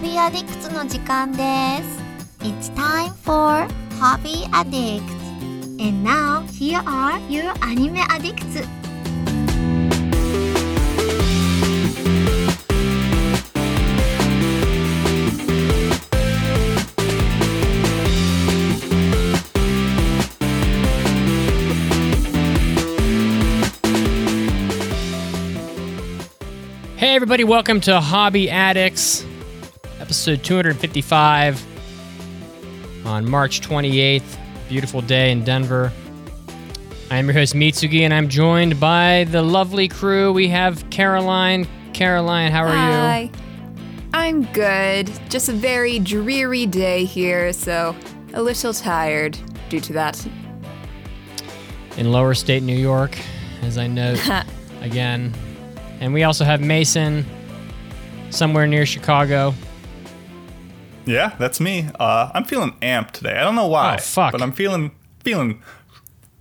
Hobby Addicts の時間です。It's time for Hobby Addicts. And now, here are your anime addicts. Hey, everybody, welcome to Hobby Addicts, episode 255 on March 28th. Beautiful day in Denver. I am your host, Mitsugi, and I'm joined by the lovely crew. We have Caroline. Caroline, how are you? Hi. I'm good. Just a very dreary day here, so a little tired due to that. In Lower State, New York, as I note again. And we also have Mason, somewhere near Chicago. Yeah, that's me. Uh, I'm feeling amped today. I don't know why, Oh, fuck. but I'm feeling feeling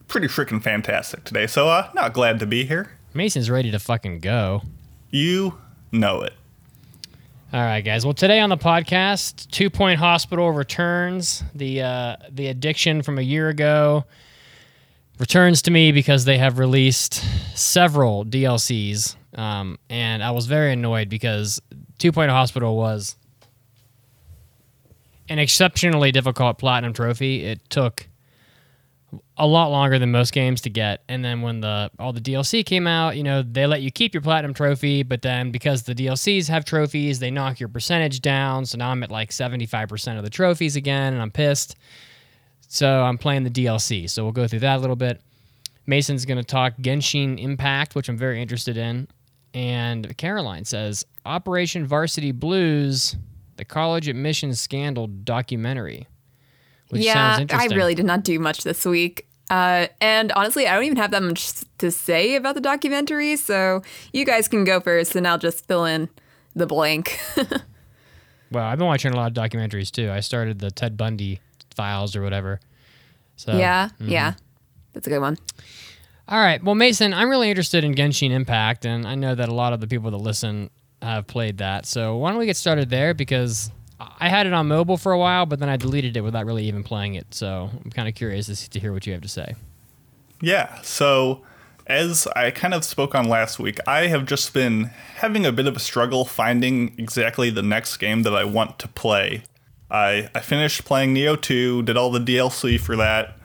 pretty freaking fantastic today. So, uh, not glad to be here. Mason's ready to fucking go. You know it. All right, guys. Well, today on the podcast, Two Point Hospital returns. The uh, the addiction from a year ago returns to me because they have released several DLCs, um, and I was very annoyed because Two Point Hospital was an exceptionally difficult platinum trophy. It took a lot longer than most games to get. And then when the all the DLC came out, you know, they let you keep your platinum trophy, but then because the DLCs have trophies, they knock your percentage down. So now I'm at like 75% of the trophies again, and I'm pissed. So I'm playing the DLC. So we'll go through that a little bit. Mason's going to talk Genshin Impact, which I'm very interested in. And Caroline says Operation Varsity Blues, the college admissions scandal documentary. Which yeah, I really did not do much this week. Uh, and honestly, I don't even have that much to say about the documentary, so you guys can go first and I'll just fill in the blank. Well, I've been watching a lot of documentaries too. I started the Ted Bundy files or whatever. So yeah, mm-hmm. yeah. That's a good one. All right. Well, Mason, I'm really interested in Genshin Impact, and I know that a lot of the people that listen have played that. So why don't we get started there? Because I had it on mobile for a while, but then I deleted it without really even playing it. So I'm kind of curious to, to hear what you have to say. Yeah. So, as I kind of spoke on last week, I have just been having a bit of a struggle finding exactly the next game that I want to play. I, I finished playing Nioh 2, did all the DLC for that,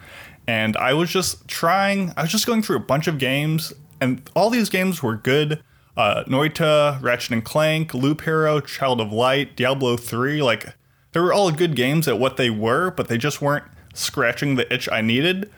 and I was just trying, I was just going through a bunch of games, and all these games were good. Uh, Noita, Ratchet and Clank, Loop Hero, Child of Light, Diablo 3, like, they were all good games at what they were, but they just weren't scratching the itch I needed.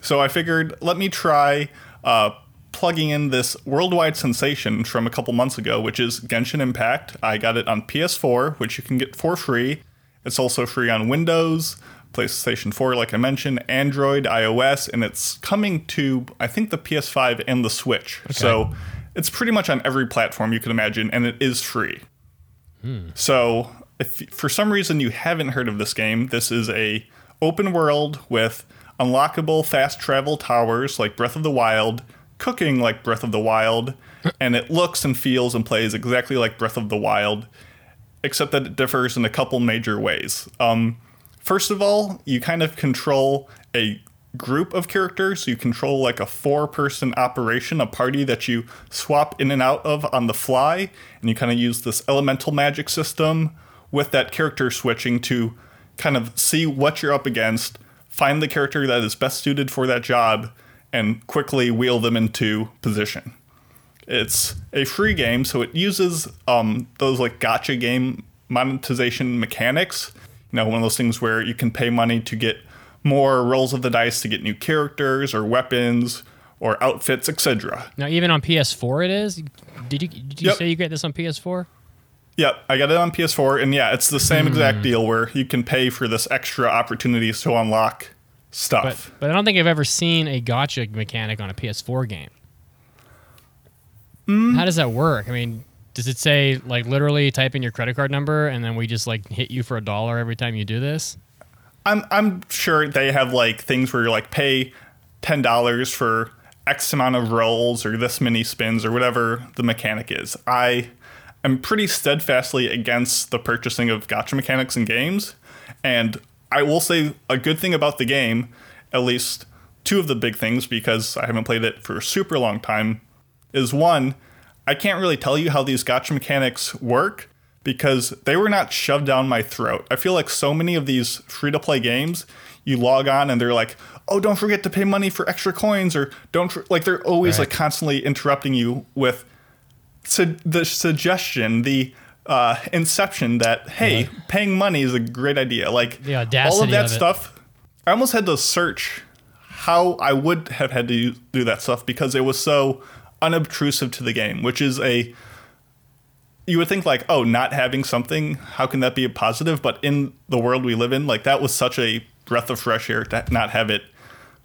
So I figured, let me try uh, plugging in this worldwide sensation from a couple months ago, which is Genshin Impact. I got it on PS4, which you can get for free. It's also free on Windows, PlayStation 4, like I mentioned, Android, iOS, and it's coming to, I think, the PS5 and the Switch. So it's pretty much on every platform you can imagine, and it is free. So, if for some reason you haven't heard of this game, this is a open world with unlockable fast travel towers like Breath of the Wild, cooking like Breath of the Wild, and it looks and feels and plays exactly like Breath of the Wild, except that it differs in a couple major ways. Um, first of all, you kind of control a group of characters. So you control like a four person operation, a party that you swap in and out of on the fly. And you kind of use this elemental magic system with that character switching to kind of see what you're up against, find the character that is best suited for that job, and quickly wheel them into position. It's a free game, so it uses um, those like gacha game monetization mechanics. You know, one of those things where you can pay money to get more rolls of the dice to get new characters or weapons or outfits, etc. Now, even on PS4, it is. Did you did you Yep. say you get this on PS4? Yep, I got it on PS4, and yeah, it's the same exact hmm. deal where you can pay for this extra opportunities to unlock stuff. but I don't think I've ever seen a gacha mechanic on a PS4 game. Mm. How does that work? I mean, does it say like literally type in your credit card number and then we just like hit you for a dollar every time you do this? I'm I'm sure they have like things where you're like pay ten dollars for X amount of rolls or this many spins or whatever the mechanic is. I am pretty steadfastly against the purchasing of gacha mechanics in games. And I will say a good thing about the game, at least two of the big things, because I haven't played it for a super long time, is one, I can't really tell you how these gacha mechanics work because they were not shoved down my throat. I feel like so many of these free to play games, you log on and they're like, "Oh, don't forget to pay money for extra coins," or "Don't like." They're always Right. like constantly interrupting you with su- the suggestion, the uh, inception that hey, paying money is a great idea. Like all of that of stuff. I almost had to search how I would have had to do that stuff because it was so unobtrusive to the game, which is a you would think like, oh, not having something, how can that be a positive? But in the world we live in, like that was such a breath of fresh air to not have it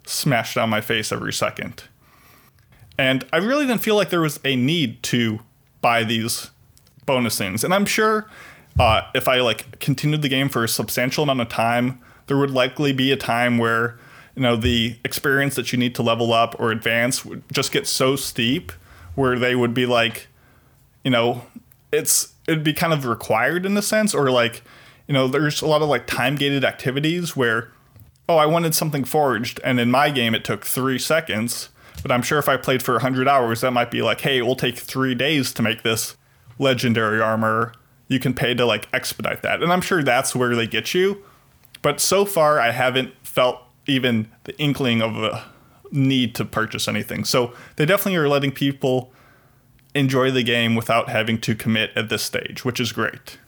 smashed on my face every second. And I really didn't feel like there was a need to buy these bonus things. And I'm sure uh, if I like continued the game for a substantial amount of time, there would likely be a time where you know the experience that you need to level up or advance would just get so steep where they would be like, you know, it's it'd be kind of required in a sense, or like, you know, there's a lot of like time gated activities where, oh, I wanted something forged, and in my game it took three seconds. But I'm sure if I played for 100 hours, that might be like, hey, it will take three days to make this legendary armor. You can pay to like expedite that. And I'm sure that's where they get you. But so far, I haven't felt even the inkling of a need to purchase anything. So they definitely are letting people enjoy the game without having to commit at this stage, which is great.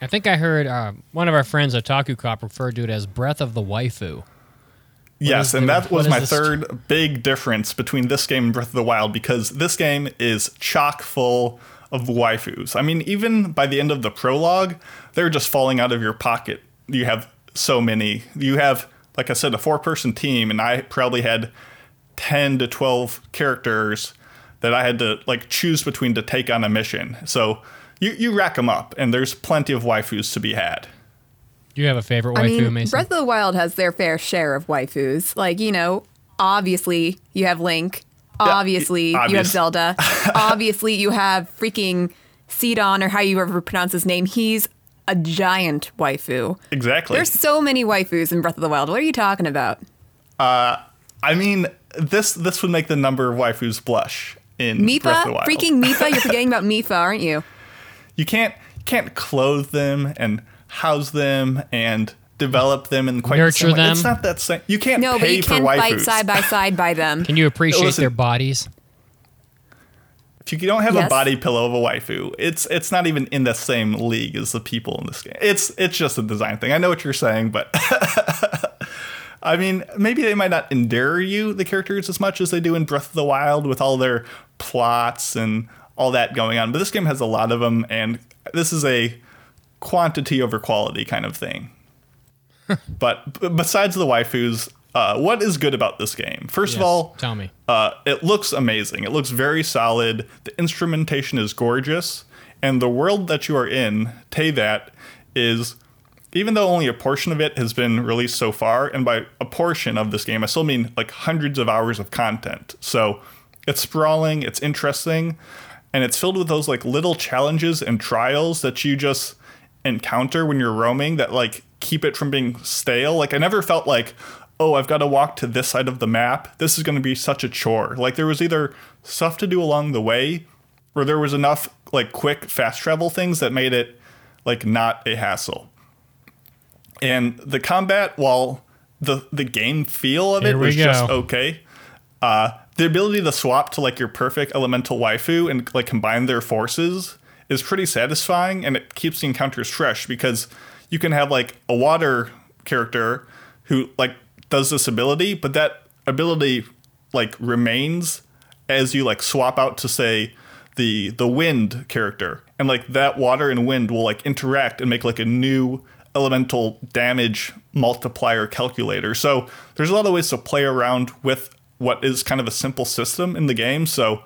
I think I heard uh, one of our friends, Otaku Cop, referred to it as Breath of the Waifu. yes, and that was my third big difference between this game and Breath of the Wild because this game is chock full of waifus. I mean, even by the end of the prologue, they're just falling out of your pocket. You have so many. You have, like I said, a four person team, and I probably had 10 to 12 characters that I had to like choose between to take on a mission. So you, you rack them up, and there's plenty of waifus to be had. Do you have a favorite waifu, I waifu, mean, Mason? Breath of the Wild has their fair share of waifus. Like, you know, obviously you have Link. Obviously you have. Zelda. obviously you have freaking Sidon or how you ever pronounce his name. He's a giant waifu. Exactly. There's so many waifus in Breath of the Wild. What are you talking about? Uh, I mean, this this would make the number of waifus blush in Breath of the Mipha? Wild. Freaking Mipha? You're forgetting about Mipha, aren't you? you can't you can't clothe them and house them and develop them in quite the Nurture same way. them. It's not that same. You can't No, but you for can waifus. fight side by side by them. Can you appreciate Listen- their bodies? if you don't have a body pillow of a waifu, it's it's not even in the same league as the people in this game. It's it's just a design thing. I know what you're saying, but I mean, maybe they might not endear you the characters as much as they do in Breath of the Wild with all their plots and all that going on. But this game has a lot of them, and this is a quantity over quality kind of thing. but b- besides the waifus, uh, what is good about this game? First of all, tell me. uh, it looks amazing. It looks very solid. The instrumentation is gorgeous, and the world that you are in, Teyvat, is even though only a portion of it has been released so far, and by a portion of this game, I still mean like hundreds of hours of content. So it's sprawling, it's interesting, and it's filled with those like little challenges and trials that you just encounter when you're roaming that like keep it from being stale. Like I never felt like, oh, I've got to walk to this side of the map. This is going to be such a chore. Like there was either stuff to do along the way, or there was enough like quick fast travel things that made it like not a hassle. And the combat, while the the game feel of it Here we was just okay, uh, the ability to swap to like your perfect elemental waifu and like combine their forces is pretty satisfying and it keeps the encounters fresh because you can have like a water character who like does this ability but that ability like remains as you like swap out to say the the wind character. And like that water and wind will like interact and make like a new elemental damage multiplier calculator. So there's a lot of ways to play around with what is kind of a simple system in the game. So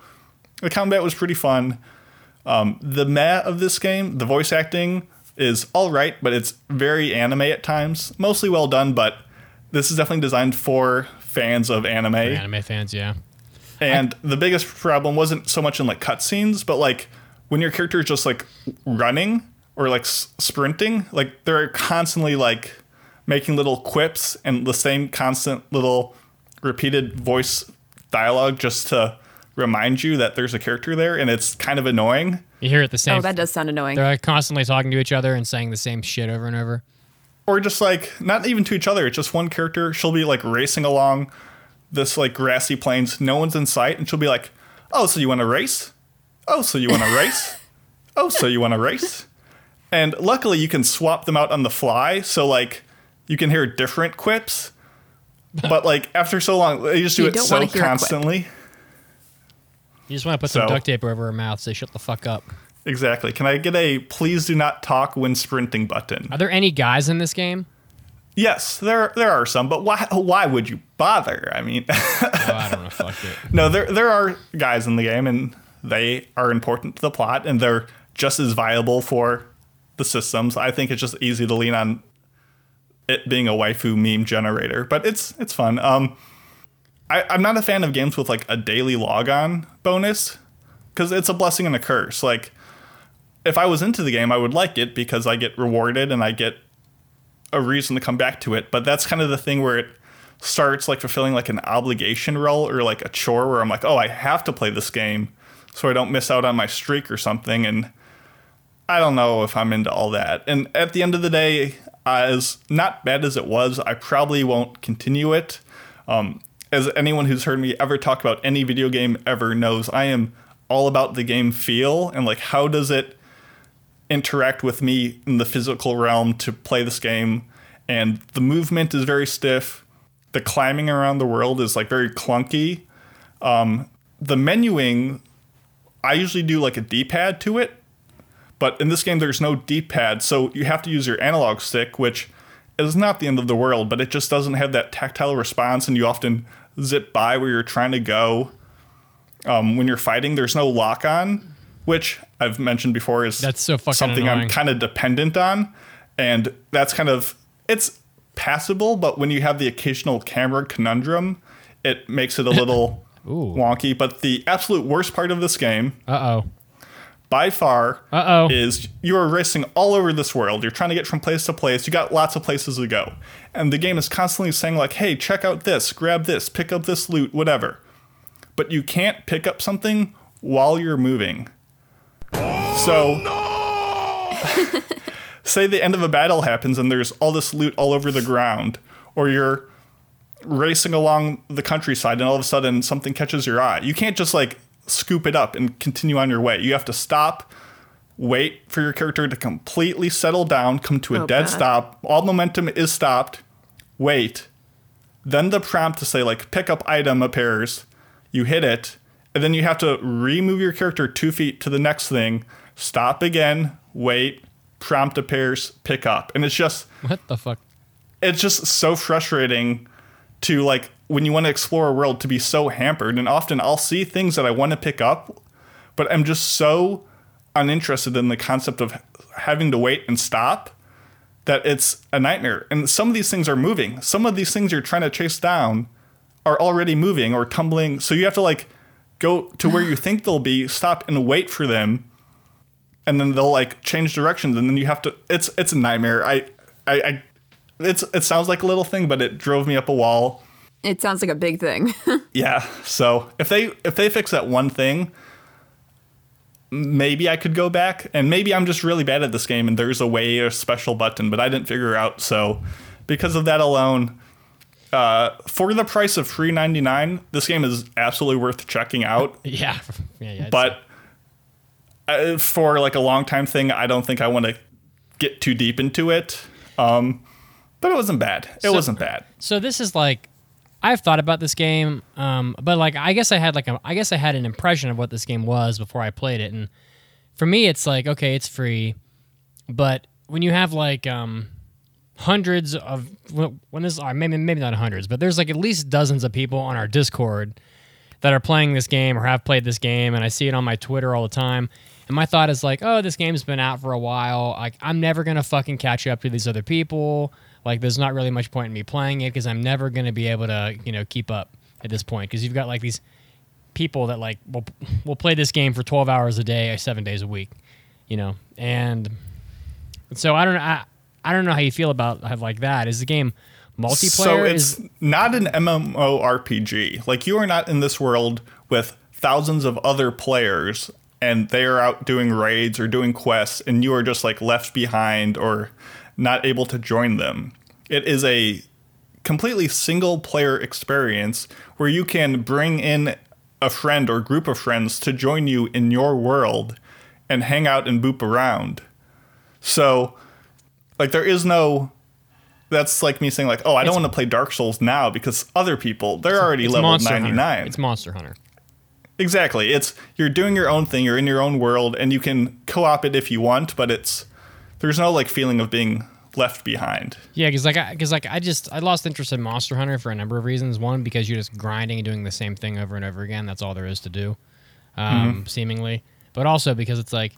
the combat was pretty fun. Um, the mat of this game the voice acting is all right but it's very anime at times. Mostly well done but this is definitely designed for fans of anime. Anime fans, yeah. and the biggest problem wasn't so much in like cutscenes, but like when your character is just like running or like s- sprinting, like they're constantly like making little quips and the same constant little repeated voice dialogue just to remind you that there's a character there, and it's kind of annoying. You hear it the same. Oh, that does sound annoying. They're like constantly talking to each other and saying the same shit over and over. or just like not even to each other it's just one character she'll be like racing along this like grassy plains no one's in sight and she'll be like oh so you want to race oh so you want to race oh so you want to race and luckily you can swap them out on the fly so like you can hear different quips but like after so long they just do You it so wanna hear a quip. constantly You just want to put some So- duct tape over her mouth, they shut the fuck up. exactly can i get a please do not talk when sprinting button Are there any guys in this game? yes there there are some but why why would you bother i mean Oh, I don't know. Fuck it. No, there there are guys in the game, and they are important to the plot, and they're just as viable for the systems. I think it's just easy to lean on it being a waifu meme generator, but it's it's fun. Um, I, I'm not a fan of games with like a daily logon bonus because it's a blessing and a curse. Like, if I was into the game, I would like it because I get rewarded and I get a reason to come back to it. But that's kind of the thing where it starts like fulfilling like an obligation role or like a chore where I'm like, oh, I have to play this game so I don't miss out on my streak or something. And I don't know if I'm into all that. And at the end of the day, as not bad as it was, I probably won't continue it. Um, as anyone who's heard me ever talk about any video game ever knows, I am all about the game feel and like how does it interact with me in the physical realm to play this game. And the movement is very stiff. The climbing around the world is like very clunky. Um, the menuing, I usually do like a D pad to it, but in this game there's no D pad, so you have to use your analog stick, which is not the end of the world, but it just doesn't have that tactile response, and you often zip by where you're trying to go. Um, when you're fighting, there's no lock on, which I've mentioned before is That's so fucking something I'm kind of dependent on, and that's kind of it's passable. But when you have the occasional camera conundrum, it makes it a little wonky. But the absolute worst part of this game, Uh oh. By far, Uh oh. is you are racing all over this world. You're trying to get from place to place. You got lots of places to go. And the game is constantly saying, like, hey, check out this, grab this, pick up this loot, whatever. But you can't pick up something while you're moving. so, say the end of a battle happens and there's all this loot all over the ground, or you're racing along the countryside and all of a sudden something catches your eye. You can't just like scoop it up and continue on your way. You have to stop, wait for your character to completely settle down, come to a Oh, dead God. stop. All momentum is stopped. Wait. Then the prompt to say like pick up item appears. You hit it, and then you have to remove your character two feet to the next thing. Stop again. Wait. Prompt appears. Pick up, and it's just What the fuck? it's just so frustrating to like when you want to explore a world to be so hampered and often I'll see things that I want to pick up but I'm just so uninterested in the concept of having to wait and stop that it's a nightmare. And some of these things are moving. Some of these things you're trying to chase down are already moving or tumbling. So you have to like go to where you think they'll be stop and wait for them and then they'll like change directions and then you have to it's it's a nightmare. I i, I it's it sounds like a little thing but it drove me up a wall It sounds like a big thing. yeah so if they if they fix that one thing maybe i could go back and maybe i'm just really bad at this game and there's a way a special button but i didn't figure out so because of that alone uh, for the price of free 99 this game is absolutely worth checking out Yeah. Yeah. yeah. but uh, for like a long time thing, I don't think I want to get too deep into it. Um, but it wasn't bad. It So- wasn't bad. So this is like, I've thought about this game, um, but like I guess I had like a, I guess I had an impression of what this game was before I played it, and for me, it's like okay, it's free, but when you have like um, hundreds of when this, maybe maybe not hundreds, but there's like at least dozens of people on our Discord that are playing this game or have played this game, and I see it on my Twitter all the time. And my thought is like, oh, this game's been out for a while. Like, I'm never gonna fucking catch up to these other people. Like, there's not really much point in me playing it because I'm never gonna be able to, you know, keep up at this point. Because you've got like these people that like will will play this game for 12 hours a day, seven days a week, you know, and so I don't know. I, I don't know how you feel about like that. Is the game multiplayer? So it's is, not an MMORPG. Like you are not in this world with thousands of other players and they are out doing raids or doing quests and you are just like left behind or not able to join them. It is a completely single player experience where you can bring in a friend or group of friends to join you in your world and hang out and boop around. So like there is no that's like me saying like, "Oh, I don't want to play Dark Souls now because other people, they're already it's level 99." Hunter. It's Monster Hunter. Exactly. It's you're doing your own thing, you're in your own world and you can co-op it if you want, but it's there's no like feeling of being left behind. Yeah, because like, because like, I just I lost interest in Monster Hunter for a number of reasons. One, because you're just grinding and doing the same thing over and over again. That's all there is to do, um, seemingly. But also because it's like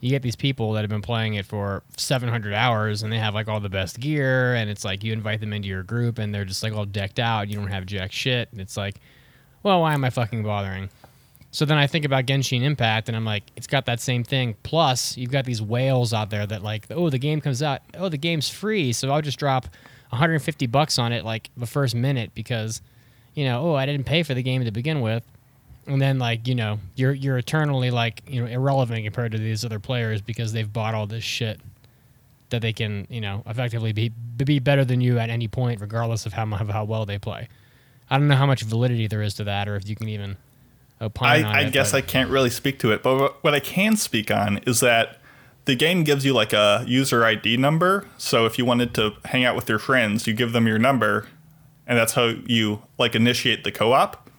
you get these people that have been playing it for 700 hours and they have like all the best gear, and it's like you invite them into your group and they're just like all decked out. You don't have jack shit, and it's like, well, why am I fucking bothering? So then I think about Genshin Impact, and I'm like, it's got that same thing. Plus, you've got these whales out there that like, oh, the game comes out, oh, the game's free, so I'll just drop 150 bucks on it like the first minute because, you know, oh, I didn't pay for the game to begin with, and then like, you know, you're you're eternally like, you know, irrelevant compared to these other players because they've bought all this shit that they can, you know, effectively be be better than you at any point, regardless of how of how well they play. I don't know how much validity there is to that, or if you can even opine I, I it, guess but- I can't really speak to it, but what- what I can speak on is that the game gives you like a user ID number. So if you wanted to hang out with your friends, you give them your number, and that's how you like initiate the co-op.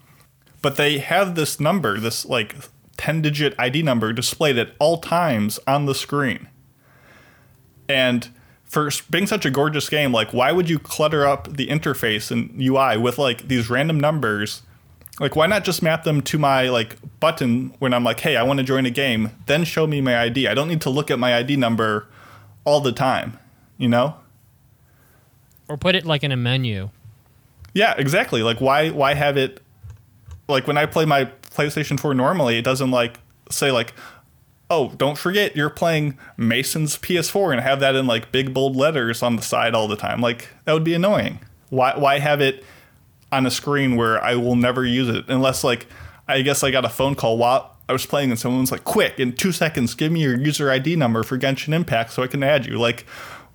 But they have this number, this like 10 digit ID number displayed at all times on the screen. And for being such a gorgeous game, like why would you clutter up the interface and UI with like these random numbers? Like why not just map them to my like button when I'm like, "Hey, I want to join a game." Then show me my ID. I don't need to look at my ID number all the time, you know? or put it like in a menu. Yeah, exactly. Like why why have it like when I play my PlayStation 4 normally, it doesn't like say like oh, don't forget you're playing Mason's PS4 and have that in like big bold letters on the side all the time. Like that would be annoying. Why why have it on a screen where I will never use it unless like I guess I got a phone call while I was playing and someone's like, "Quick, in 2 seconds, give me your user ID number for Genshin Impact so I can add you." Like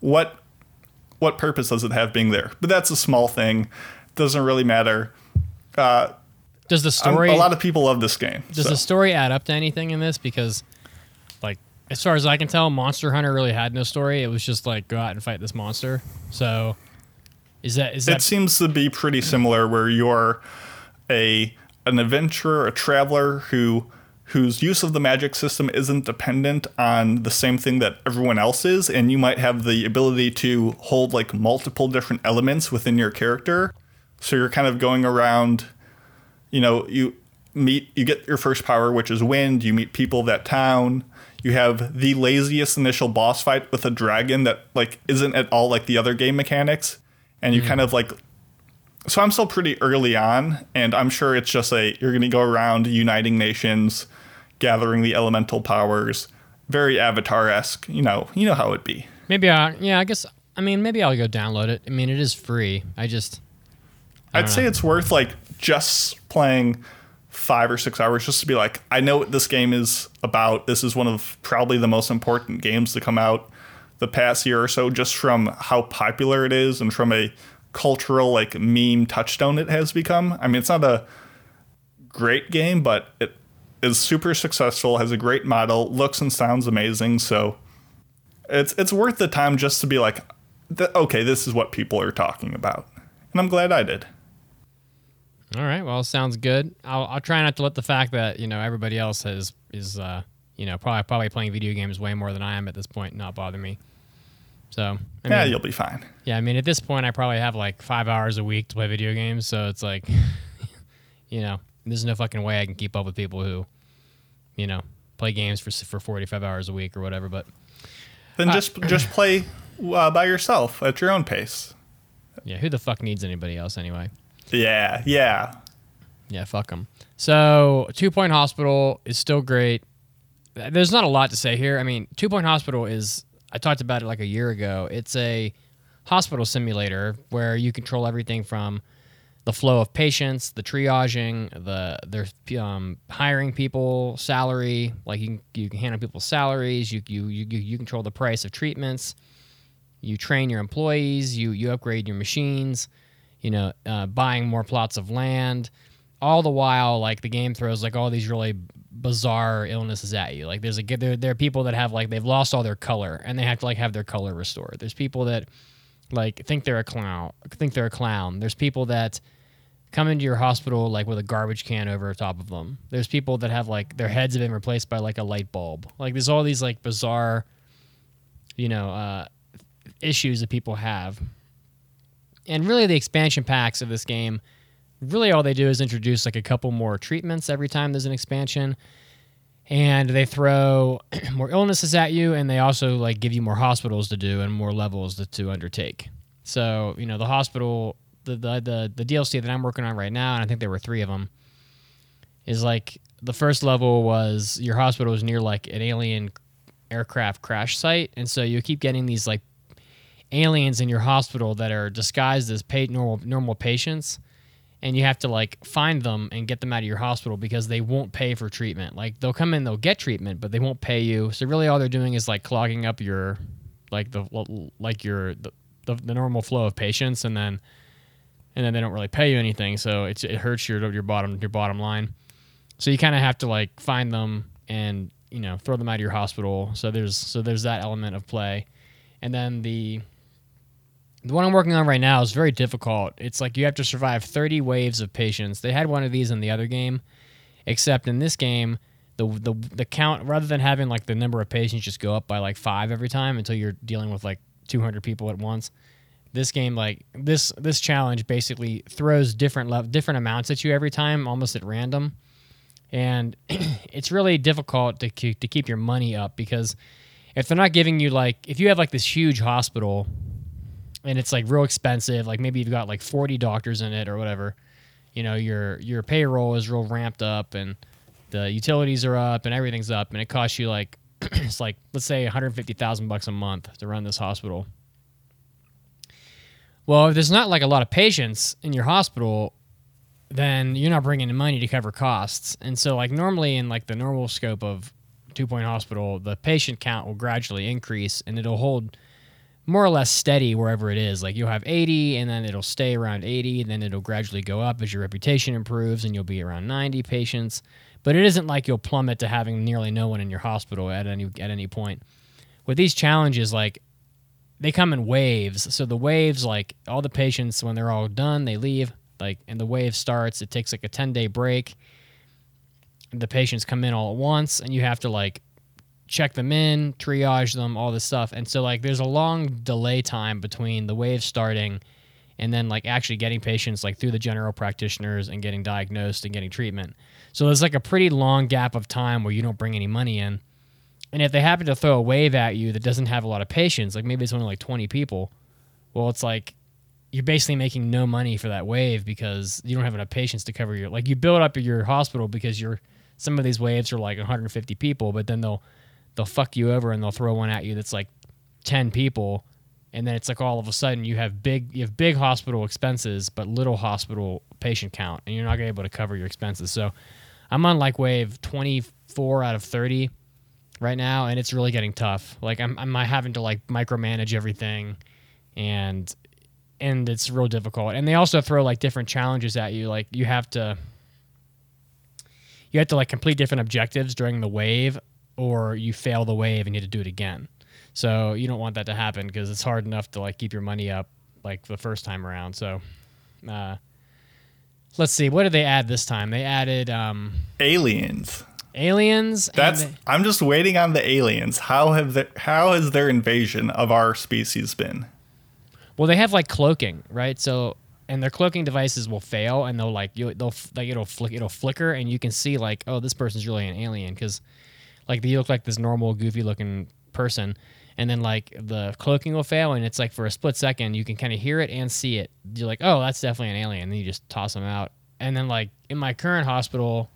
what what purpose does it have being there? But that's a small thing. Doesn't really matter. Uh, Does the I'm- story a lot of people love this game. does so. the story add up to anything in this? Because, like, as far as I can tell, Monster Hunter really had no story. It was just like go out and fight this monster. So, is that is it seems to be pretty similar where you're a an adventurer, a traveler who whose use of the magic system isn't dependent on the same thing that everyone else is and you might have the ability to hold like multiple different elements within your character. So you're kind of going around you know, you meet you get your first power which is wind, you meet people of that town. You have the laziest initial boss fight with a dragon that like isn't at all like the other game mechanics and you mm-hmm. kind of like so I'm still pretty early on, and I'm sure it's just a you're going to go around uniting nations, gathering the elemental powers, very Avatar esque. You know, you know how it'd be. maybe I yeah I guess I mean maybe I'll go download it. I mean it is free. I just I'd say it's worth like just playing five or six hours just to be like, I know what this game is about. This is one of probably the most important games to come out the past year or so, just from how popular it is and from a cultural like meme touchstone it has become. I mean, it's not a great game, but it is super successful, has a great model, looks and sounds amazing. So it's it's worth the time just to be like, okay, this is what people are talking about, and I'm glad I did. all right. Well, sounds good. I'll I'll try not to let the fact that you know everybody else has is uh you know probably probably playing video games way more than I am at this point not bother me. So I yeah, mean, you'll be fine. Yeah, I mean, at this point, I probably have like five hours a week to play video games, so it's like, you know, there's no fucking way I can keep up with people who, you know, play games for for 45 hours a week or whatever. But Then just just play uh, by yourself at your own pace. yeah, who the fuck needs anybody else anyway? Yeah, yeah. Yeah, fuck them. So, Two Point Hospital is still great. There's not a lot to say here. I mean, Two Point Hospital is, I talked about it like a year ago. It's a hospital simulator where you control everything from the flow of patients, the triaging, the they're um, hiring people, salary. Like you, you can handle people's salaries. You, you you you control the price of treatments. You train your employees. You you upgrade your machines. You know, uh, buying more plots of land. All the while, like the game throws like all these really bizarre illnesses at you. Like there's a there there are people that have like they've lost all their color and they have to like have their color restored. There's people that like think they're a clown. Think they're a clown. There's people that come into your hospital like with a garbage can over top of them. There's people that have like their heads have been replaced by like a light bulb. Like there's all these like bizarre, you know, uh, issues that people have. And really, the expansion packs of this game, really all they do is introduce like a couple more treatments every time there's an expansion. And they throw more illnesses at you, and they also like give you more hospitals to do and more levels to, to undertake. So you know the hospital the, the the the DLC that I'm working on right now, and I think there were three of them, is like the first level was your hospital was near like an alien aircraft crash site, and so you keep getting these like aliens in your hospital that are disguised as pa- normal normal patients, and you have to like find them and get them out of your hospital because they won't pay for treatment. Like they'll come in, they'll get treatment, but they won't pay you. So really, all they're doing is like clogging up your like the like your the, the, the normal flow of patients, and then and then they don't really pay you anything, so it's it hurts your your bottom your bottom line. So you kind of have to like find them and you know throw them out of your hospital. So there's so there's that element of play, and then the the one I'm working on right now is very difficult. It's like you have to survive 30 waves of patients. They had one of these in the other game, except in this game, the the the count rather than having like the number of patients just go up by like five every time until you're dealing with like 200 people at once this game like this this challenge basically throws different le- different amounts at you every time almost at random and it's really difficult to keep, to keep your money up because if they're not giving you like if you have like this huge hospital and it's like real expensive like maybe you've got like 40 doctors in it or whatever you know your your payroll is real ramped up and the utilities are up and everything's up and it costs you like it's like let's say 150,000 bucks a month to run this hospital well, if there's not like a lot of patients in your hospital, then you're not bringing in money to cover costs. And so, like normally in like the normal scope of Two Point Hospital, the patient count will gradually increase, and it'll hold more or less steady wherever it is. Like you'll have 80, and then it'll stay around 80, and then it'll gradually go up as your reputation improves, and you'll be around 90 patients. But it isn't like you'll plummet to having nearly no one in your hospital at any at any point. With these challenges, like they come in waves. So the waves, like all the patients, when they're all done, they leave. Like, and the wave starts. It takes like a ten day break. The patients come in all at once, and you have to like check them in, triage them, all this stuff. And so like there's a long delay time between the wave starting and then like actually getting patients like through the general practitioners and getting diagnosed and getting treatment. So there's like a pretty long gap of time where you don't bring any money in. And if they happen to throw a wave at you that doesn't have a lot of patients, like maybe it's only like 20 people, well, it's like you're basically making no money for that wave because you don't have enough patients to cover your like you build up your hospital because you're some of these waves are like 150 people, but then they'll they'll fuck you over and they'll throw one at you that's like 10 people and then it's like all of a sudden you have big you have big hospital expenses but little hospital patient count and you're not able to cover your expenses. So I'm on like wave 24 out of 30 right now, and it's really getting tough. Like I'm, I'm having to like micromanage everything, and and it's real difficult. And they also throw like different challenges at you. Like you have to you have to like complete different objectives during the wave, or you fail the wave and you have to do it again. So you don't want that to happen because it's hard enough to like keep your money up like the first time around. So. Uh, let's see. What did they add this time? They added um, aliens aliens. That's. I'm just waiting on the aliens. How have the, how has their invasion of our species been? Well, they have like cloaking, right? So, and their cloaking devices will fail, and they'll like you, they'll like it'll flick, it'll flicker, and you can see like, oh, this person's really an alien because, like, they look like this normal, goofy looking person, and then like the cloaking will fail, and it's like for a split second, you can kind of hear it and see it. You're like, oh, that's definitely an alien. And then you just toss them out, and then like in my current hospital,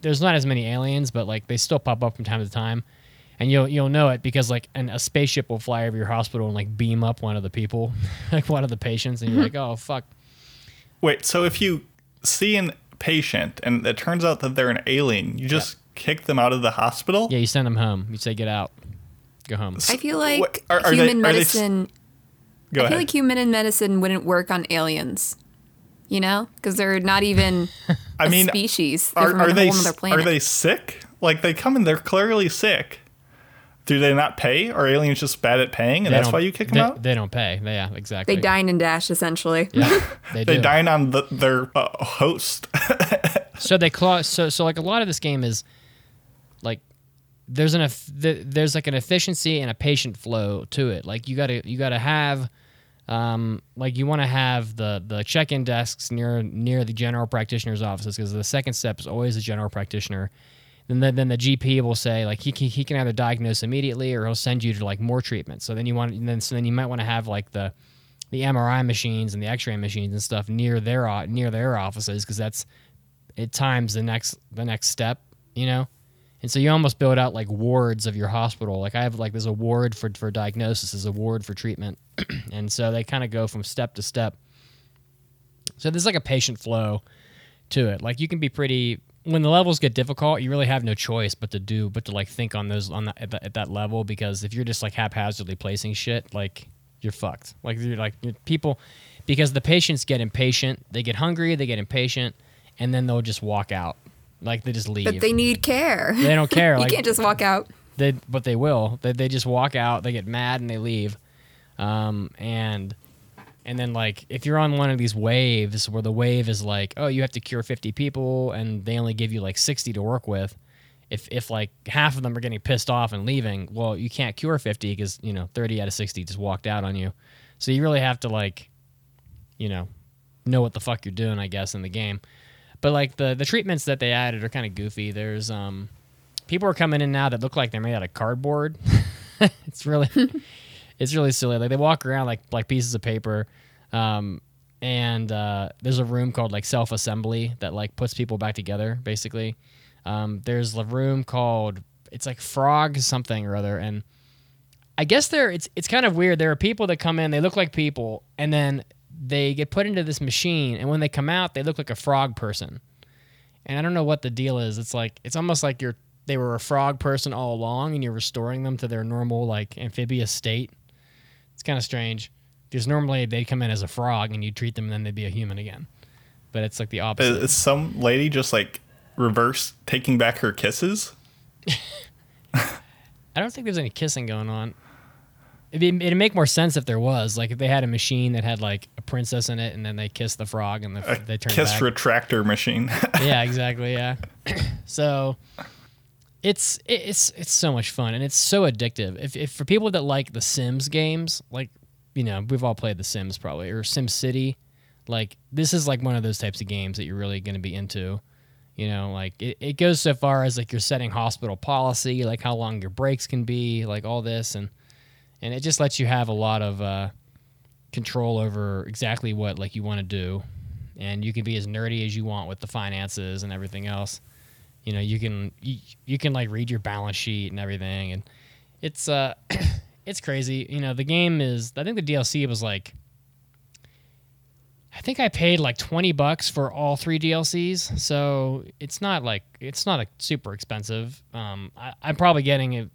there's not as many aliens, but like they still pop up from time to time, and you'll you'll know it because like an, a spaceship will fly over your hospital and like beam up one of the people, like one of the patients, and you're like, oh fuck. Wait, so if you see an patient and it turns out that they're an alien, you just kick them out of the hospital? Yeah, you send them home. You say, get out, go home. I feel like What- are- are human they s- medicine. Go I ahead. feel like human and medicine wouldn't work on aliens. You know, because they're not even I a mean, species. They're are, from are a they whole other s- planet. are they sick? Like they come and they're clearly sick. Do they not pay? Are aliens just bad at paying, and They that's why you kick them they, out? They don't pay. Yeah, exactly. They dine and dash essentially. Yeah, they, They dine on the, their uh, host. So they claw. So so like a lot of this game is like there's an there's like an efficiency and a patient flow to it. Like you gotta you gotta have um like you want to have the the check-in desks near near the general practitioner's offices because the second step is always the general practitioner. Then the, then the GP will say like he can, he can either diagnose immediately or he'll send you to like more treatment. So then you want then so then you might want to have like the the MRI machines and the X-ray machines and stuff near their near their offices because that's it times the next the next step, you know. And so you almost build out like wards of your hospital. Like I have like there's a ward for for diagnosis, there's a ward for treatment, and so they kind of go from step to step. So there's like a patient flow to it. Like you can be pretty when the levels get difficult, you really have no choice but to do but to like think on those on that at, that at that level because if you're just like haphazardly placing shit, like you're fucked. Like you're like you're, people because the patients get impatient, they get hungry, they get impatient, and then they'll just walk out. Like they just leave. But they need care. They don't care. you like can't just walk out. they, but they will. They, they just walk out. They get mad and they leave. Um, and and then like if you're on one of these waves where the wave is like, oh, you have to cure 50 people, and they only give you like 60 to work with. If if like half of them are getting pissed off and leaving, well, you can't cure 50 because you know 30 out of 60 just walked out on you. So you really have to like, you know, know what the fuck you're doing, I guess, in the game. But like the the treatments that they added are kind of goofy. There's um people are coming in now that look like they're made out of cardboard. it's really it's really silly. Like they walk around like like pieces of paper. Um and uh, there's a room called like self assembly that like puts people back together basically. Um, there's a room called it's like frog something or other and I guess there it's it's kind of weird. There are people that come in, they look like people, and then they get put into this machine, and when they come out, they look like a frog person. And I don't know what the deal is. It's like it's almost like you're they were a frog person all along, and you're restoring them to their normal like amphibious state. It's kind of strange because normally they'd come in as a frog, and you treat them, and then they'd be a human again. But it's like the opposite. Is some lady just like reverse taking back her kisses? I don't think there's any kissing going on. It'd, be, it'd make more sense if there was. Like if they had a machine that had like a princess in it, and then they kiss the frog, and the, they turn kiss back. retractor machine. yeah, exactly. Yeah. so it's it's it's so much fun, and it's so addictive. If, if for people that like the Sims games, like you know, we've all played the Sims probably or Sim City. Like this is like one of those types of games that you're really going to be into. You know, like it, it goes so far as like you're setting hospital policy, like how long your breaks can be, like all this, and and it just lets you have a lot of uh, control over exactly what like you want to do, and you can be as nerdy as you want with the finances and everything else. You know, you can you, you can like read your balance sheet and everything, and it's uh it's crazy. You know, the game is I think the DLC was like I think I paid like 20 bucks for all three DLCs. So it's not like, it's not a super expensive. Um, I, I'm probably getting a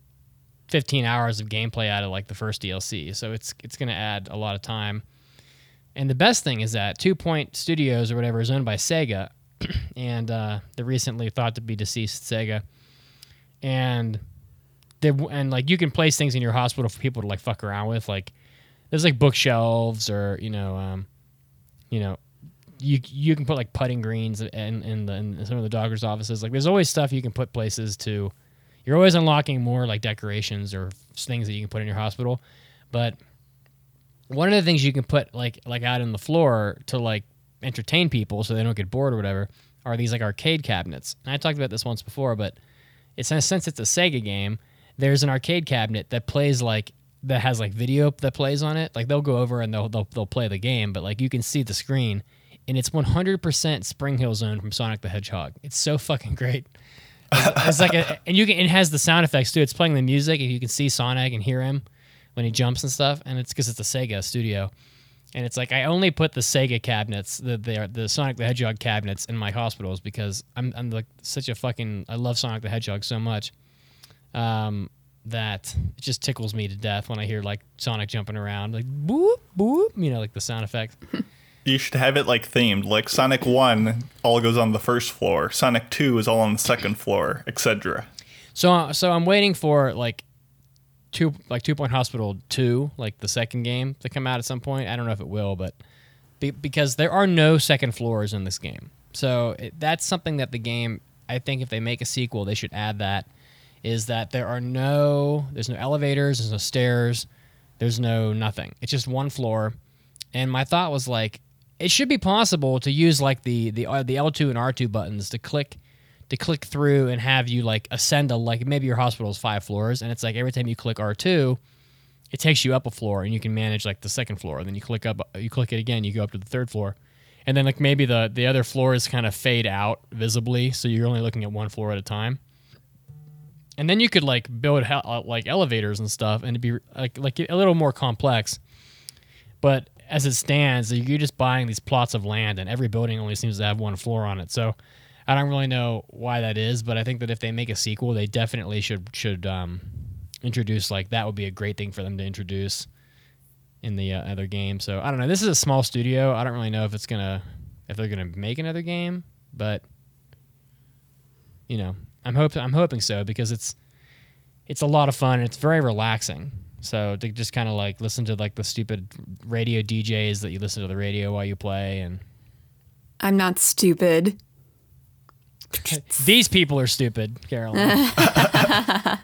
15 hours of gameplay out of like the first DLC. So it's, it's going to add a lot of time. And the best thing is that Two Point Studios or whatever is owned by Sega. and uh, the recently thought to be deceased Sega. And they, and like you can place things in your hospital for people to like fuck around with. Like there's like bookshelves or, you know, um, you know, you you can put like putting greens in in, the, in some of the doctors' offices. Like, there's always stuff you can put places to. You're always unlocking more like decorations or things that you can put in your hospital. But one of the things you can put like like out in the floor to like entertain people so they don't get bored or whatever are these like arcade cabinets. And I talked about this once before, but it's sense it's a Sega game. There's an arcade cabinet that plays like that has like video that plays on it. Like they'll go over and they'll they'll, they'll play the game, but like you can see the screen and it's 100% Spring Hill Zone from Sonic the Hedgehog. It's so fucking great. It's, like a, and you can it has the sound effects too. It's playing the music and you can see Sonic and hear him when he jumps and stuff. And it's because it's a Sega studio. And it's like I only put the Sega cabinets, the the, the Sonic the Hedgehog cabinets in my hospitals because I'm I'm like such a fucking I love Sonic the Hedgehog so much. Um, that it just tickles me to death when I hear like Sonic jumping around, like boop boop, you know, like the sound effect. You should have it like themed. Like Sonic 1 all goes on the first floor, Sonic 2 is all on the second floor, etc. So uh, so I'm waiting for like two like Two Point Hospital two, like the second game to come out at some point. I don't know if it will, but be, because there are no second floors in this game, so it, that's something that the game. I think if they make a sequel, they should add that. Is that there are no there's no elevators, there's no stairs, there's no nothing. It's just one floor, and my thought was like it should be possible to use like the the uh, the L2 and R2 buttons to click to click through and have you like ascend a like maybe your hospital is five floors and it's like every time you click R2 it takes you up a floor and you can manage like the second floor. And then you click up you click it again you go up to the third floor. And then like maybe the the other floors kind of fade out visibly so you're only looking at one floor at a time. And then you could like build he- uh, like elevators and stuff and it'd be like like a little more complex. But as it stands you're just buying these plots of land and every building only seems to have one floor on it so I don't really know why that is, but I think that if they make a sequel, they definitely should should um, introduce like that would be a great thing for them to introduce in the uh, other game. So I don't know. This is a small studio. I don't really know if it's gonna if they're gonna make another game, but you know, I'm hoping I'm hoping so because it's it's a lot of fun and it's very relaxing. So to just kind of like listen to like the stupid radio DJs that you listen to the radio while you play and I'm not stupid. These people are stupid, Caroline. uh,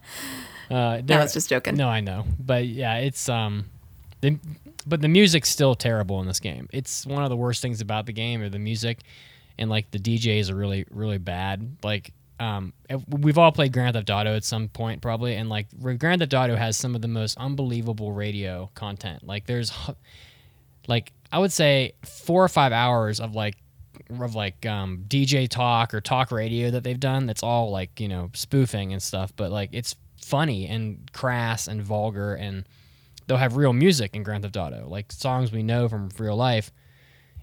No, I was just joking. No, I know, but yeah, it's um, the, but the music's still terrible in this game. It's one of the worst things about the game, or the music, and like the DJs are really really bad. Like um, we've all played Grand Theft Auto at some point probably, and like Grand Theft Auto has some of the most unbelievable radio content. Like there's, like I would say four or five hours of like of like um, DJ talk or talk radio that they've done. That's all like you know spoofing and stuff, but like it's funny and crass and vulgar, and they'll have real music in Grand Theft Auto, like songs we know from real life.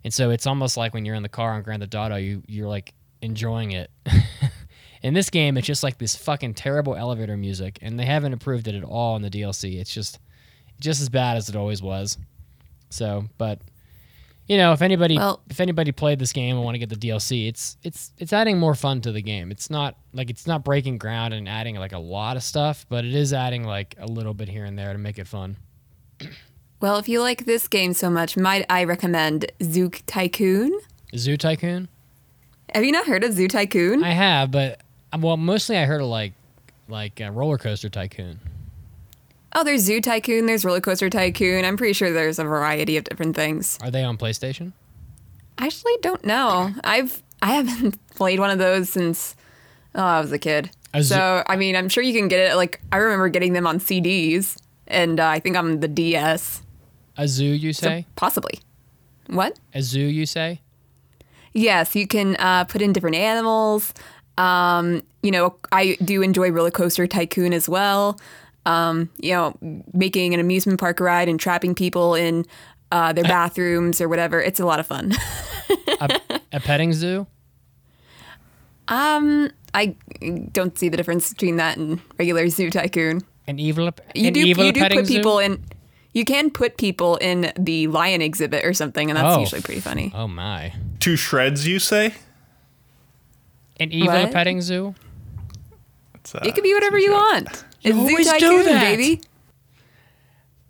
And so it's almost like when you're in the car on Grand Theft Auto, you you're like enjoying it. in this game, it's just like this fucking terrible elevator music, and they haven't improved it at all in the DLC. It's just just as bad as it always was. So, but you know, if anybody Well- if anybody played this game and want to get the DLC, it's it's it's adding more fun to the game. It's not like it's not breaking ground and adding like a lot of stuff, but it is adding like a little bit here and there to make it fun. Well, if you like this game so much, might I recommend Zook Tycoon? Zoo Tycoon, Have you not heard of Zoo Tycoon? I have, but well, mostly I heard of like like uh, Roller Coaster Tycoon. oh, there's Zoo Tycoon, there's Roller Coaster Tycoon. I'm pretty sure there's a variety of different things. Are they on PlayStation? I actually don't know. I've I haven't played one of those since oh, I was a kid. A Zoo- so I mean, I'm sure you can get it. Like I remember getting them on CDs, and uh, I think on the DS. A zoo, you So say? possibly. What? a zoo, you say? Yes, you can uh, put in different animals. Um, you know, I do enjoy Roller Coaster Tycoon as well. Um, you know, making an amusement park ride and trapping people in uh, their bathrooms or whatever. It's a lot of fun. A, a petting zoo? um, I don't see the difference between that and regular Zoo Tycoon. An evil? You an do evil you do petting put zoo? people in. You can put people in the lion exhibit or something, and that's Oh. usually pretty funny. Oh my! Two shreds, you say? An evil What? petting zoo? It's, uh, It could be whatever you want. It's Zoo always do that. baby.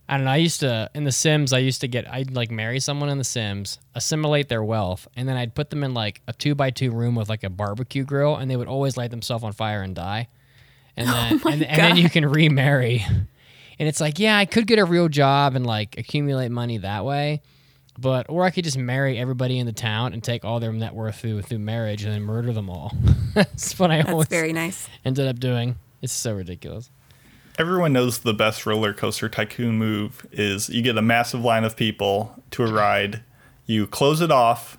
I don't know. I used to in The Sims. I used to get. I'd like marry someone in The Sims, assimilate their wealth, and then I'd put them in like a two by two room with like a barbecue grill, and they would always light themselves on fire and die. And then and, and then you can remarry. And it's like, yeah, I could get a real job and like accumulate money that way, but or I could just marry everybody in the town and take all their net worth through through marriage and then murder them all. That's what I That's always very nice. ended up doing. It's so ridiculous. Everyone knows the best roller coaster tycoon move is you get a massive line of people to a ride, you close it off,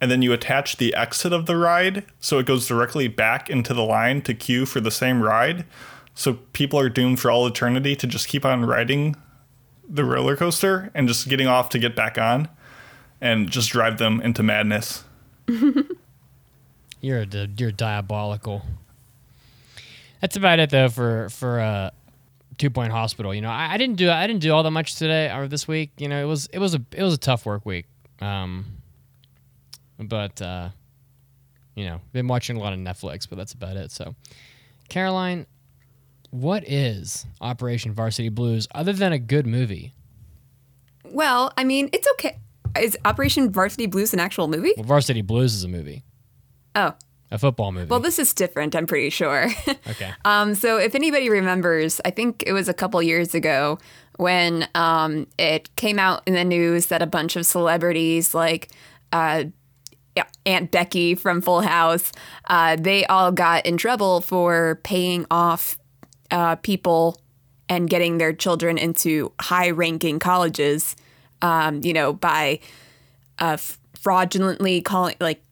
and then you attach the exit of the ride so it goes directly back into the line to queue for the same ride. So people are doomed for all eternity to just keep on riding the roller coaster and just getting off to get back on and just drive them into madness. You're di- you're diabolical. That's about it though for for uh, Two Point Hospital. You know, I, I didn't do I didn't do all that much today or this week. You know, it was it was a it was a tough work week. Um, but uh, you know, been watching a lot of Netflix, but that's about it. So, Caroline, what is Operation Varsity Blues other than a good movie? Well, I mean, it's okay. Is Operation Varsity Blues an actual movie? Well, Varsity Blues is a movie, Oh, a football movie. well, this is different. I'm pretty sure. okay. Um, so if anybody remembers, I think it was a couple years ago when um, it came out in the news that a bunch of celebrities like uh, Aunt Becky from Full House, uh, they all got in trouble for paying off uh, people and getting their children into high-ranking colleges. Um, you know, by uh, fraudulently calling like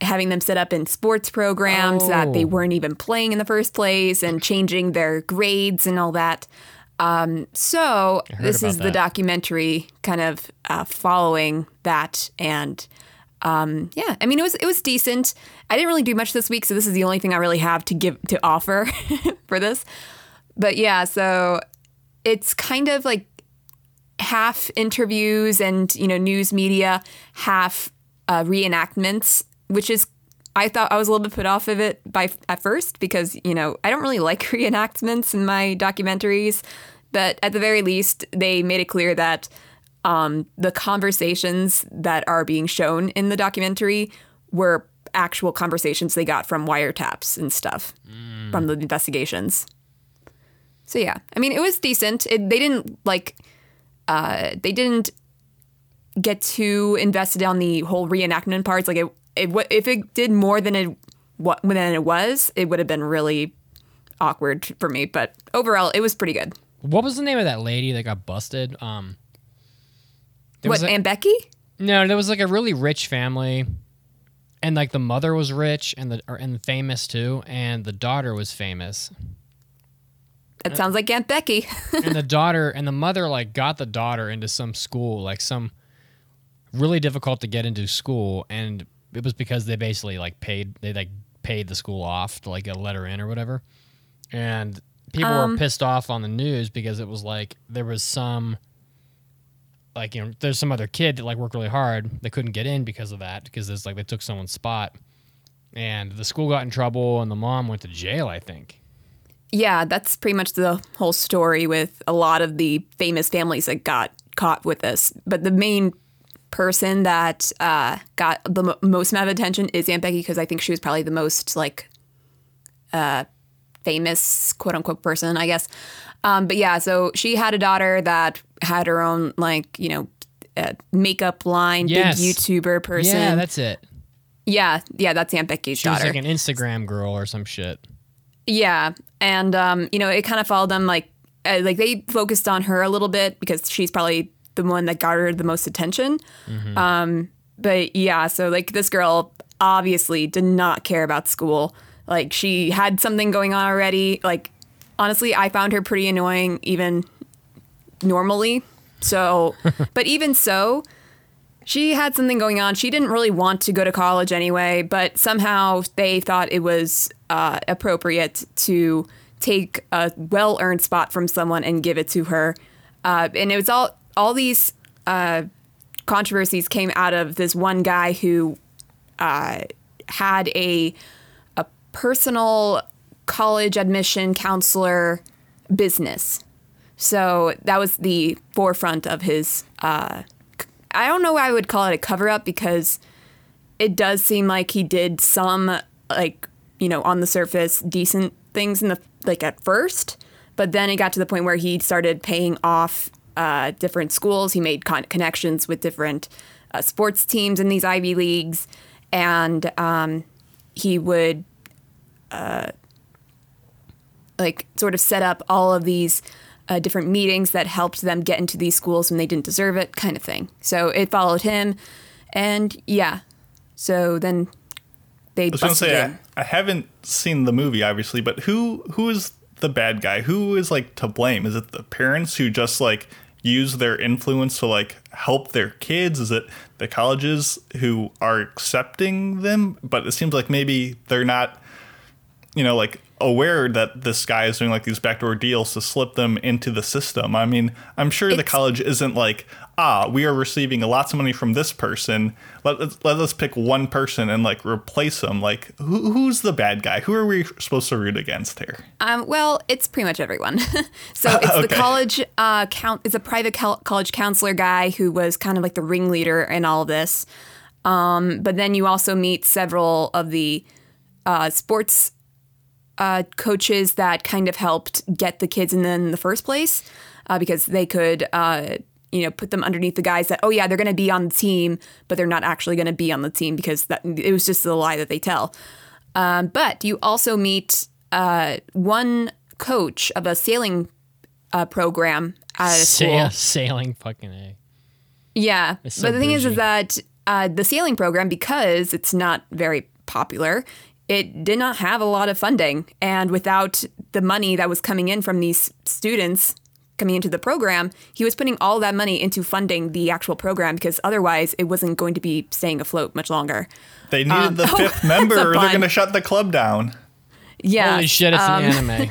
having them set up in sports programs that they Oh. weren't even playing in the first place and changing their grades and all that. Um, so this is the documentary kind of uh, following that and um, yeah, I mean it was it was decent. I didn't really do much this week, so this is the only thing I really have to give to offer for this. But yeah, so it's kind of like half interviews and you know news media, half uh, reenactments, which is I thought I was a little bit put off of it by at first because you know I don't really like reenactments in my documentaries, but at the very least they made it clear that um, the conversations that are being shown in the documentary were actual conversations they got from wiretaps and stuff from the investigations. So yeah, I mean it was decent. It, they didn't like uh, they didn't get too invested on the whole reenactment parts. Like it, it if it did more than it what than it was, it would have been really awkward for me. But overall, it was pretty good. What was the name of that lady that got busted? Um, there What was a- Aunt Becky? no, there was like a really rich family, and like the mother was rich and the or, and famous too, and the daughter was famous, That sounds like Aunt Becky. and the daughter and the mother like got the daughter into some school, like some really difficult to get into school, and it was because they basically like paid they like paid the school off to like get a letter in or whatever, and people were um, pissed off on the news because it was like there was some like you know there's some other kid that like worked really hard. They couldn't get in because of that because it's like they took someone's spot. And the school got in trouble and the mom went to jail i think yeah, that's pretty much the whole story with a lot of the famous families that got caught with this. But the main person that uh, got the mo- most amount of attention is Aunt Becky because I think she was probably the most like uh, famous quote unquote person, I guess. Um, but yeah, so she had a daughter that had her own like you know uh, makeup line, Yes. big YouTuber person. yeah that's it yeah, yeah, that's Aunt Becky's she daughter. was like an instagram girl or some shit Yeah, and um, you know, it kind of followed them like uh, like they focused on her a little bit because she's probably the one that got her the most attention. Um, but yeah, so like this girl obviously did not care about school. Like she had something going on already. Like honestly, I found her pretty annoying even normally. So, but even so, she had something going on. She didn't really want to go to college anyway, but somehow they thought it was uh, appropriate to take a well earned spot from someone and give it to her. Uh, and it was all all these uh, controversies came out of this one guy who uh, had a a personal college admission counselor business. So that was the forefront of his. Uh, I don't know why I would call it a cover up because it does seem like he did some like you know on the surface decent things in the like at first, but then it got to the point where he started paying off uh, different schools. He made con- connections with different uh, sports teams in these Ivy leagues, and um, he would like sort of set up all of these uh, different meetings that helped them get into these schools when they didn't deserve it, kind of thing. So it followed him, and yeah, So then they I was gonna say. I, I haven't seen the movie, obviously, but who who is the bad guy? Who is like to blame? Is it the parents who just like use their influence to like help their kids? Is it the colleges who are accepting them? But it seems like maybe they're not, you know, like aware that this guy is doing like these backdoor deals to slip them into the system. I mean, I'm sure the college isn't like, ah, we are receiving lots of money from this person. Let us, let us pick one person and like replace them. Like, who, who's the bad guy? Who are we supposed to root against here? Um, well, it's pretty much everyone. so it's the college uh, count. It's a private col- college counselor guy who was kind of like the ringleader in all of this. Um, but then you also meet several of the uh, sports uh, coaches that kind of helped get the kids in in the first place uh, because they could. Uh, you know, put them underneath the guys that, oh yeah, they're going to be on the team, but they're not actually going to be on the team because that it was just a lie that they tell. Um, but you also meet uh, one coach of a sailing uh, program at a school. Sailing fucking a. Yeah, so but the thing is, is that uh, the sailing program, because it's not very popular, it did not have a lot of funding, and without the money that was coming in from these students coming into the program, he was putting all that money into funding the actual program because otherwise it wasn't going to be staying afloat much longer. They needed the oh, fifth member, or they're going to shut the club down. Yeah, Holy shit! It's um, an anime.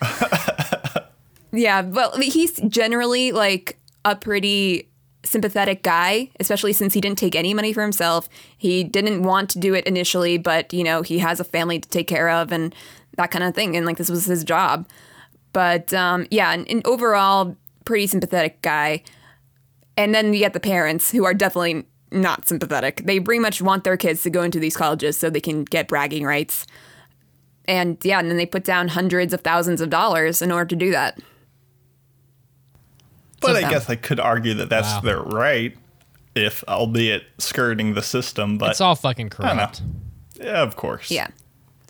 Yeah, well, he's generally like a pretty sympathetic guy, especially since he didn't take any money for himself. He didn't want to do it initially, but you know, he has a family to take care of and that kind of thing. And like this was his job. But um, yeah, and, and overall, pretty sympathetic guy. And then you get the parents who are definitely not sympathetic. They pretty much want their kids to go into these colleges so they can get bragging rights. And yeah, and then they put down hundreds of thousands of dollars in order to do that. But I So- guess I could argue that that's Wow. their right, if albeit skirting the system. But It's all fucking I don't know. corrupt. Yeah, of course. Yeah.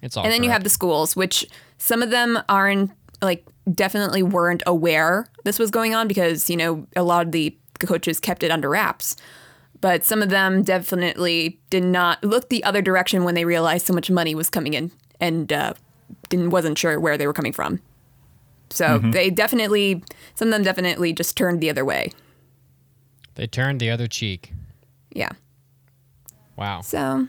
It's all. and then you have the schools, which some of them aren't like definitely weren't aware this was going on because you know a lot of the coaches kept it under wraps. But some of them definitely did not look the other direction when they realized so much money was coming in and uh, didn't wasn't sure where they were coming from. So they definitely some of them definitely just turned the other way. They turned the other cheek. Yeah. Wow. So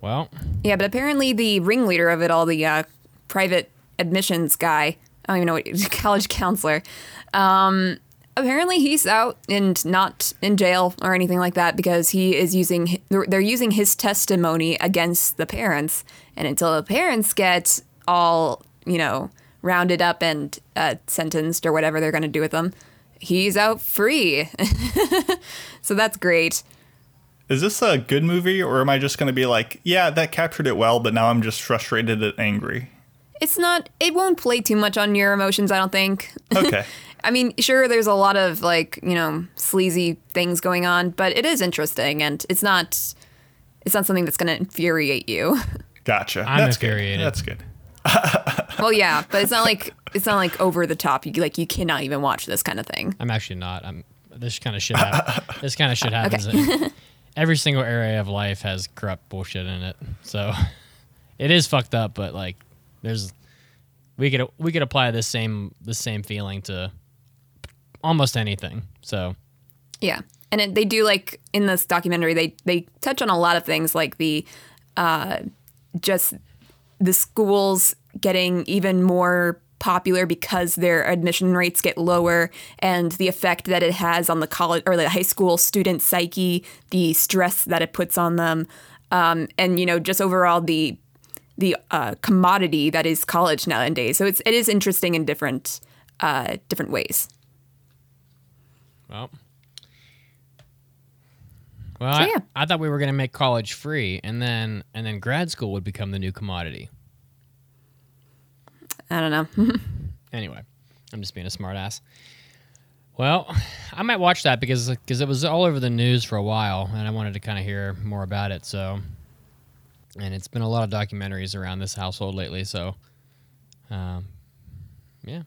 Well, Yeah, but apparently the ringleader of it all, the uh, private admissions guy, I don't even know what college counselor. Um, apparently he's out and not in jail or anything like that because he is using they're using his testimony against the parents, and until the parents get all you know rounded up and uh, sentenced or whatever they're going to do with them, he's out free. so that's great. Is this a good movie, or am I just going to be like, yeah, that captured it well, but now I'm just frustrated and angry? It's not. It won't play too much on your emotions. I don't think. Okay. I mean, sure, there's a lot of like you know sleazy things going on, but it is interesting, and it's not. It's not something that's going to infuriate you. Gotcha. I'm That's infuriated. Good. That's good. well, yeah, but it's not like it's not like over the top. You like you cannot even watch this kind of thing. I'm actually not. I'm. This kind of shit. Happen, this kind of shit happens. in- every single area of life has corrupt bullshit in it. So it is fucked up, but like, there's we could we could apply this same the same feeling to almost anything. So Yeah, and it, they do like in this documentary they they touch on a lot of things like the uh, just the schools getting even more popular because their admission rates get lower and the effect that it has on the college or the high school student psyche the stress that it puts on them um, and you know just overall the the uh, commodity that is college nowadays so it's it is interesting in different uh, different ways well. Well, So, I, yeah. I thought we were gonna make college free, and then and then grad school would become the new commodity. i don't know Anyway, I'm just being a smartass. Well, I might watch that because because it was all over the news for a while, and I wanted to kind of hear more about it. So, and it's been a lot of documentaries around this household lately. So, um, yeah.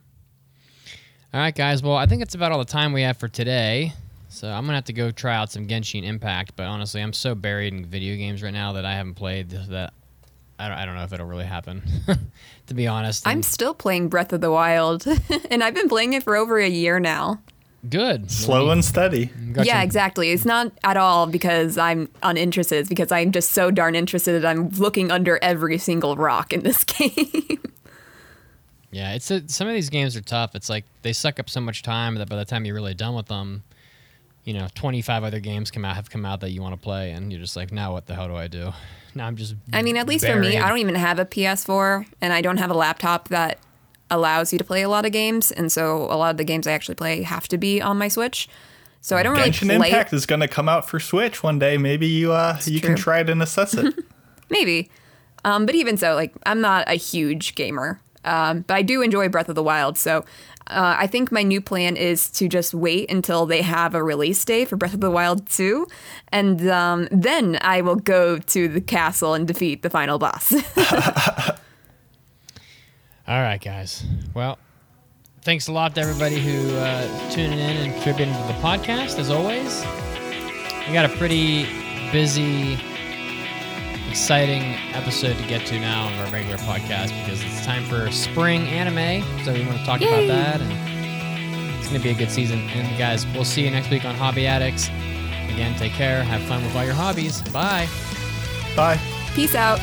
All right, guys. Well, I think it's about all the time we have for today. So I'm gonna have to go try out some Genshin Impact. But honestly, I'm so buried in video games right now that I haven't played that. I don't, I don't know if it'll really happen. to be honest, I'm still playing Breath of the Wild, and I've been playing it for over a year now. good. Slow and steady. Got yeah, exactly. It's not at all because I'm uninterested. It's because I'm just so darn interested that I'm looking under every single rock in this game. Yeah, it's a, some of these games are tough. It's like they suck up so much time that by the time you're really done with them, you know, 25 other games come out have come out that you want to play, and you're just like, now what the hell do I do? Now I'm just. I mean, at least for me. I don't even have a PS4 and I don't have a laptop that allows you to play a lot of games. And so a lot of the games I actually play have to be on my Switch. So I don't really Genshin play Impact is going to come out for Switch one day. Maybe you uh you can try it and assess it. maybe. Um, but even so, like I'm not a huge gamer. Um, but I do enjoy Breath of the Wild. So uh, I think my new plan is to just wait until they have a release date for Breath of the Wild 2. And um, then I will go to the castle and defeat the final boss. All right, guys. Well, thanks a lot to everybody who uh, tuning in and contributing to the podcast. As always, we got a pretty busy, exciting episode to get to now on our regular podcast because it's time for spring anime. So we want to talk about that, and it's going to be a good season. And guys, we'll see you next week on Hobby Addicts. Again, take care. Have fun with all your hobbies. Bye. Bye. Peace out.